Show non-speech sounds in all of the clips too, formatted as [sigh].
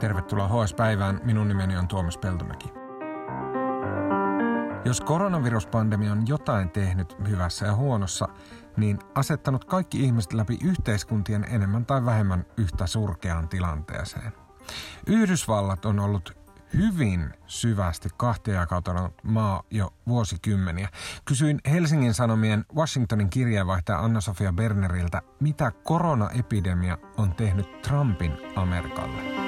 Tervetuloa HS-päivään. Minun nimeni on Tuomas Peltomäki. Jos koronaviruspandemia on jotain tehnyt hyvässä ja huonossa, niin asettanut kaikki ihmiset läpi yhteiskuntien enemmän tai vähemmän yhtä surkeaan tilanteeseen. Yhdysvallat on ollut hyvin syvästi kahtiajakautunut maa jo vuosikymmeniä. Kysyin Helsingin Sanomien Washingtonin kirjeenvaihtaja Anna-Sofia Berneriltä, mitä koronaepidemia on tehnyt Trumpin Amerikalle.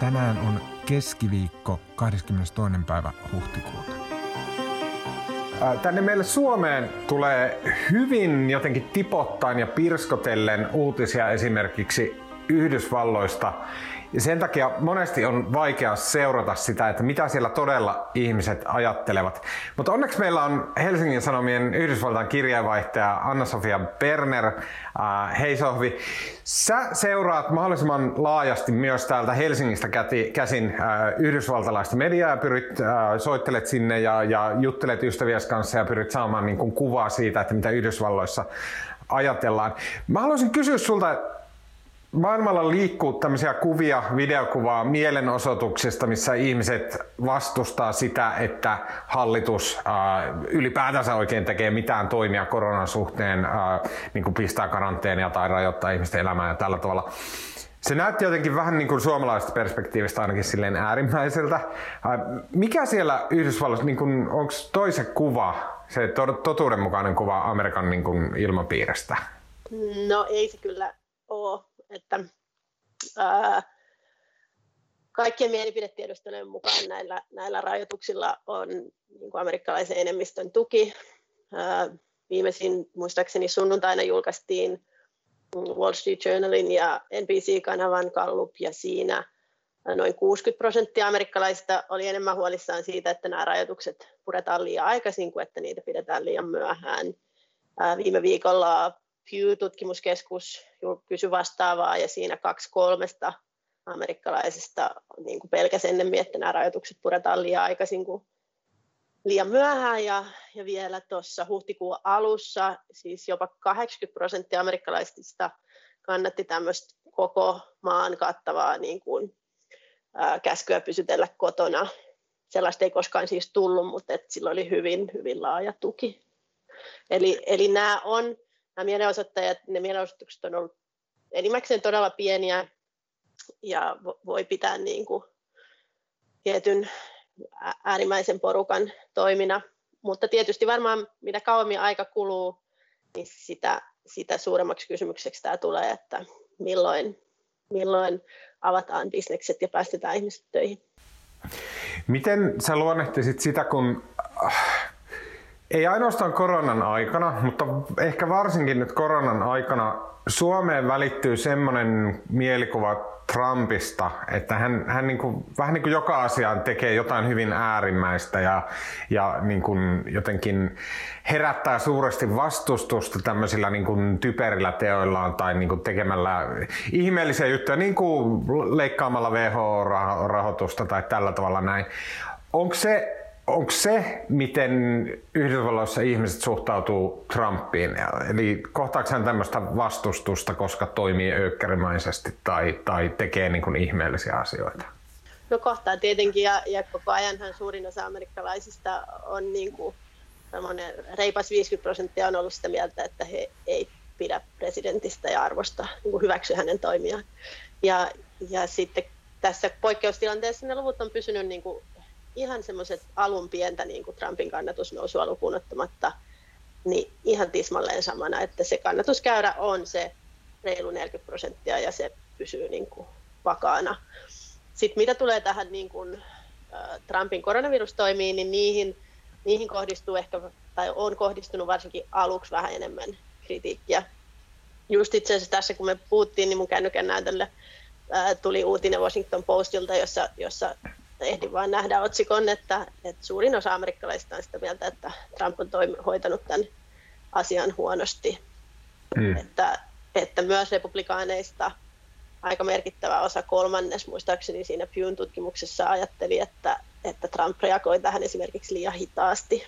Tänään on keskiviikko 22. päivä huhtikuuta. Tänne meille Suomeen tulee hyvin jotenkin tipottain ja pirskotellen uutisia esimerkiksi Yhdysvalloista ja sen takia monesti on vaikea seurata sitä, että mitä siellä todella ihmiset ajattelevat. Mutta onneksi meillä on Helsingin Sanomien Yhdysvaltain kirjeenvaihtaja Anna-Sofia Berner. Äh, hei Sohvi, sä seuraat mahdollisimman laajasti myös täältä Helsingistä käsin äh, yhdysvaltalaista mediaa pyrit, äh, soittelet sinne ja, ja juttelet ystävies kanssa ja pyrit saamaan niin kuin kuvaa siitä, että mitä Yhdysvalloissa ajatellaan. Mä haluaisin kysyä sulta, maailmalla liikkuu tämmöisiä kuvia, videokuvaa mielenosoituksista, missä ihmiset vastustaa sitä, että hallitus äh, ylipäätänsä oikein tekee mitään toimia koronan suhteen, äh, niin kuin pistää karanteenia tai rajoittaa ihmisten elämää ja tällä tavalla. Se näytti jotenkin vähän niin kuin suomalaisesta perspektiivistä ainakin silleen äärimmäiseltä. Äh, mikä siellä Yhdysvalloissa, niin onko toisen kuva, se totuudenmukainen kuva Amerikan niin kuin ilmapiiristä? No ei se kyllä ole että ää, kaikkien mielipidetiedustelujen mukaan näillä, näillä rajoituksilla on niin kuin amerikkalaisen enemmistön tuki. Ää, viimeisin muistaakseni sunnuntaina julkaistiin Wall Street Journalin ja NBC-kanavan Gallup ja siinä noin 60 prosenttia amerikkalaisista oli enemmän huolissaan siitä, että nämä rajoitukset puretaan liian aikaisin kuin että niitä pidetään liian myöhään. Viime viikolla Pew-tutkimuskeskus kysyi vastaavaa ja siinä kaksi kolmesta amerikkalaisista niin kuin pelkäsi ennemmin, että nämä rajoitukset puretaan liian aikaisin kuin liian myöhään ja, ja vielä tuossa huhtikuun alussa siis jopa 80 prosenttia amerikkalaisista kannatti tämmöistä koko maan kattavaa niin kuin, ää, käskyä pysytellä kotona. Sellaista ei koskaan siis tullut, mutta sillä oli hyvin, hyvin laaja tuki. Eli, eli nämä on nämä mielenosoittajat, ne mielenosoitukset on ollut enimmäkseen todella pieniä ja voi pitää niin kuin tietyn äärimmäisen porukan toimina. Mutta tietysti varmaan mitä kauemmin aika kuluu, niin sitä, sitä suuremmaksi kysymykseksi tämä tulee, että milloin, milloin avataan bisnekset ja päästetään ihmiset töihin. Miten sä luonnehtisit sitä, kun ei ainoastaan koronan aikana, mutta ehkä varsinkin nyt koronan aikana Suomeen välittyy semmoinen mielikuva Trumpista, että hän, hän niin kuin, vähän niin kuin joka asiaan tekee jotain hyvin äärimmäistä ja, ja niin kuin jotenkin herättää suuresti vastustusta tämmöisillä niin kuin typerillä teoillaan tai niin kuin tekemällä ihmeellisiä juttuja, niin kuin leikkaamalla WHO-rahoitusta tai tällä tavalla näin. Onko se onko se, miten Yhdysvalloissa ihmiset suhtautuu Trumpiin? Eli kohtaako hän tämmöistä vastustusta, koska toimii öykkärimäisesti tai, tai tekee niin kuin ihmeellisiä asioita? No kohtaa tietenkin, ja, ja koko ajanhan suurin osa amerikkalaisista on niin kuin, reipas 50 prosenttia on ollut sitä mieltä, että he ei pidä presidentistä ja arvosta niin kuin hyväksy hänen toimiaan. Ja, ja sitten tässä poikkeustilanteessa ne luvut on pysynyt niin kuin ihan semmoiset alun pientä niin kuin Trumpin kannatusnousua lukuun ottamatta, niin ihan tismalleen samana, että se kannatuskäyrä on se reilu 40 prosenttia ja se pysyy niin kuin vakaana. Sitten mitä tulee tähän niin kuin, Trumpin koronavirustoimiin, niin niihin, niihin kohdistuu ehkä, tai on kohdistunut varsinkin aluksi vähän enemmän kritiikkiä. Just itse asiassa tässä, kun me puhuttiin, niin mun kännykän näytölle tuli uutinen Washington Postilta, jossa, jossa ehdin vain nähdä otsikon, että, että suurin osa amerikkalaisista on sitä mieltä, että Trump on toimi, hoitanut tämän asian huonosti. Mm. Että, että myös republikaaneista aika merkittävä osa, kolmannes muistaakseni siinä Pewn tutkimuksessa ajatteli, että, että Trump reagoi tähän esimerkiksi liian hitaasti.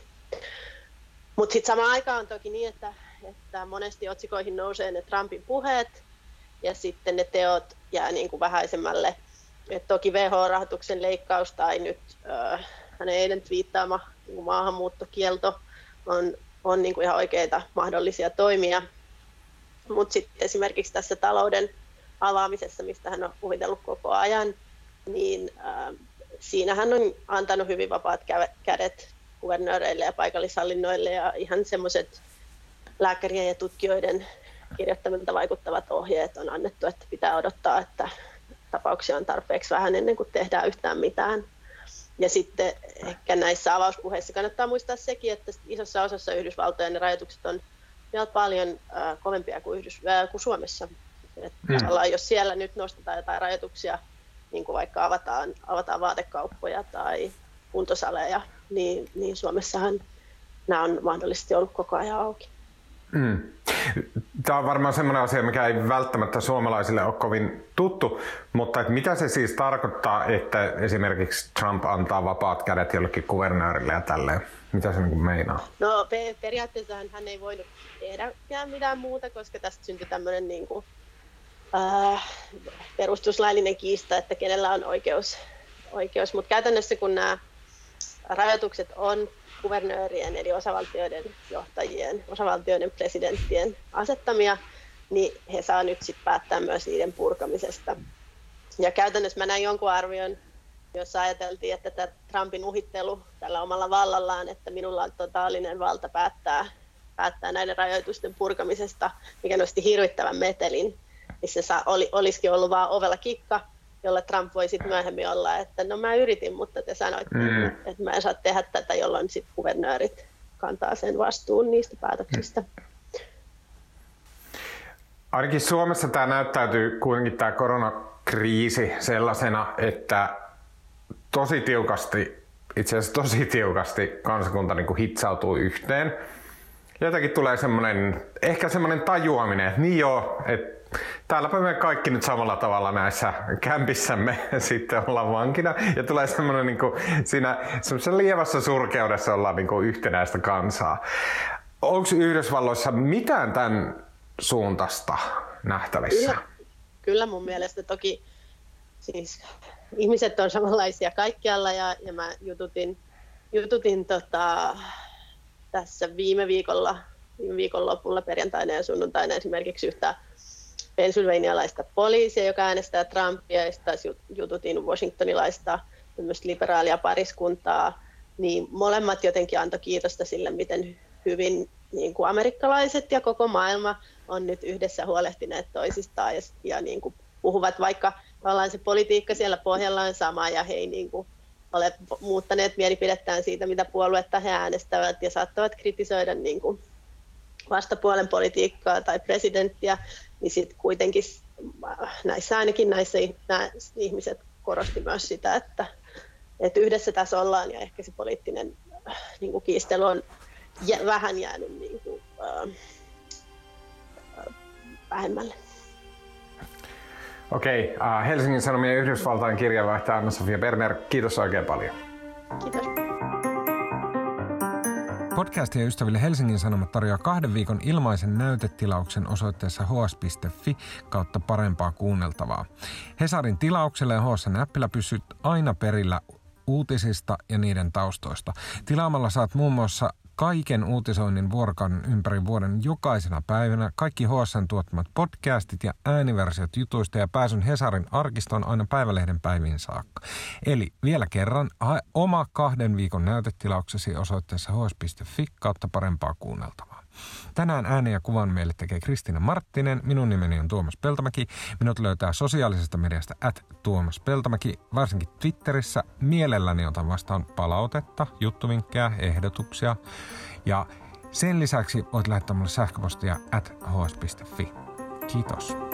Mutta sitten samaan aikaan on toki niin, että, että monesti otsikoihin nousee ne Trumpin puheet, ja sitten ne teot jää niin kuin vähäisemmälle. Et toki WHO-rahoituksen leikkaus tai nyt äh, hänen eilen twiittaama niin maahanmuuttokielto on, on niin kuin ihan oikeita mahdollisia toimia. Mutta sitten esimerkiksi tässä talouden avaamisessa, mistä hän on kuvitellut koko ajan, niin äh, siinä hän on antanut hyvin vapaat kädet kuvernööreille ja paikallishallinnoille ja ihan semmoiset lääkärien ja tutkijoiden kirjoittamilta vaikuttavat ohjeet on annettu, että pitää odottaa, että tapauksia on tarpeeksi vähän ennen kuin tehdään yhtään mitään. Ja sitten ehkä näissä avauspuheissa kannattaa muistaa sekin, että isossa osassa Yhdysvaltojen ne rajoitukset on vielä paljon äh, kovempia kuin, Yhdys, äh, kuin Suomessa. Että mm. Jos siellä nyt nostetaan jotain rajoituksia, niin kuin vaikka avataan, avataan vaatekauppoja tai kuntosaleja, niin, niin Suomessahan nämä on mahdollisesti ollut koko ajan auki. Mm. Tämä on varmaan sellainen asia, mikä ei välttämättä suomalaisille ole kovin tuttu, mutta että mitä se siis tarkoittaa, että esimerkiksi Trump antaa vapaat kädet jollekin kuvernöörille ja tälleen? Mitä se niin meinaa? No periaatteessa hän ei voinut tehdä mitään muuta, koska tästä syntyi tämmöinen niin kuin, äh, perustuslaillinen kiista, että kenellä on oikeus. oikeus. Mutta käytännössä kun nämä rajoitukset on kuvernöörien eli osavaltioiden johtajien, osavaltioiden presidenttien asettamia, niin he saa nyt sitten päättää myös niiden purkamisesta. Ja käytännössä mä näin jonkun arvion, jossa ajateltiin, että tämä Trumpin uhittelu tällä omalla vallallaan, että minulla on totaalinen valta päättää, päättää näiden rajoitusten purkamisesta, mikä nosti hirvittävän metelin, niin se oli, olisikin ollut vaan ovella kikka, jolla Trump voi sitten myöhemmin olla, että no mä yritin, mutta te sanoitte, mm. että mä en saa tehdä tätä, jolloin sitten kuvernöörit kantaa sen vastuun niistä päätöksistä. Ainakin Suomessa tämä näyttäytyy kuitenkin tämä koronakriisi sellaisena, että tosi tiukasti, itse asiassa tosi tiukasti kansakunta niin kuin hitsautuu yhteen. Jotenkin tulee semmoinen, ehkä semmoinen tajuaminen, että niin joo, että täälläpä me kaikki nyt samalla tavalla näissä kämpissämme [laughs] sitten ollaan vankina. Ja tulee semmoinen niin kuin, siinä semmoisessa lievässä surkeudessa ollaan niin kuin yhtenäistä kansaa. Onko Yhdysvalloissa mitään tämän suuntaista nähtävissä? Kyllä, kyllä mun mielestä toki siis ihmiset on samanlaisia kaikkialla ja, ja mä jututin, jututin tota, tässä viime viikolla, viime viikon lopulla perjantaina ja sunnuntaina esimerkiksi yhtä pennsylvanialaista poliisia, joka äänestää Trumpia, ja sitten jututin washingtonilaista liberaalia pariskuntaa, niin molemmat jotenkin antoi kiitosta sille, miten hyvin niin kuin amerikkalaiset ja koko maailma on nyt yhdessä huolehtineet toisistaan ja, ja niin kuin puhuvat, vaikka tavallaan se politiikka siellä pohjalla on sama ja he ei niin kuin ole muuttaneet mielipidettään siitä, mitä puoluetta he äänestävät ja saattavat kritisoida niin kuin vastapuolen politiikkaa tai presidenttiä, niin sitten kuitenkin näissä ainakin näissä nämä ihmiset korosti myös sitä, että, että yhdessä tässä ollaan ja ehkä se poliittinen niin kuin kiistely on jä, vähän jäänyt niin kuin, äh, vähemmälle. Okei, okay. Helsingin Sanomien Yhdysvaltain kirjeenvaihtaja Anna-Sofia Berner, kiitos oikein paljon. Kiitos. Podcastia ystäville Helsingin Sanomat tarjoaa kahden viikon ilmaisen näytetilauksen osoitteessa hs.fi kautta parempaa kuunneltavaa. Hesarin tilauksella ja HSN näppillä pysyt aina perillä uutisista ja niiden taustoista. Tilaamalla saat muun muassa kaiken uutisoinnin vuorokauden ympäri vuoden jokaisena päivänä, kaikki HSN tuottamat podcastit ja ääniversiot jutuista ja pääsyn Hesarin arkistoon aina päivälehden päiviin saakka. Eli vielä kerran, hae oma kahden viikon näytetilauksesi osoitteessa hs.fi kautta parempaa kuunneltavaa. Tänään äänen ja kuvan meille tekee Kristina Marttinen. Minun nimeni on Tuomas Peltomäki. Minut löytää sosiaalisesta mediasta at Tuomas Peltomäki, varsinkin Twitterissä. Mielelläni otan vastaan palautetta, juttuvinkkejä, ehdotuksia. Ja sen lisäksi voit lähettää mulle sähköpostia at hs.fi. Kiitos.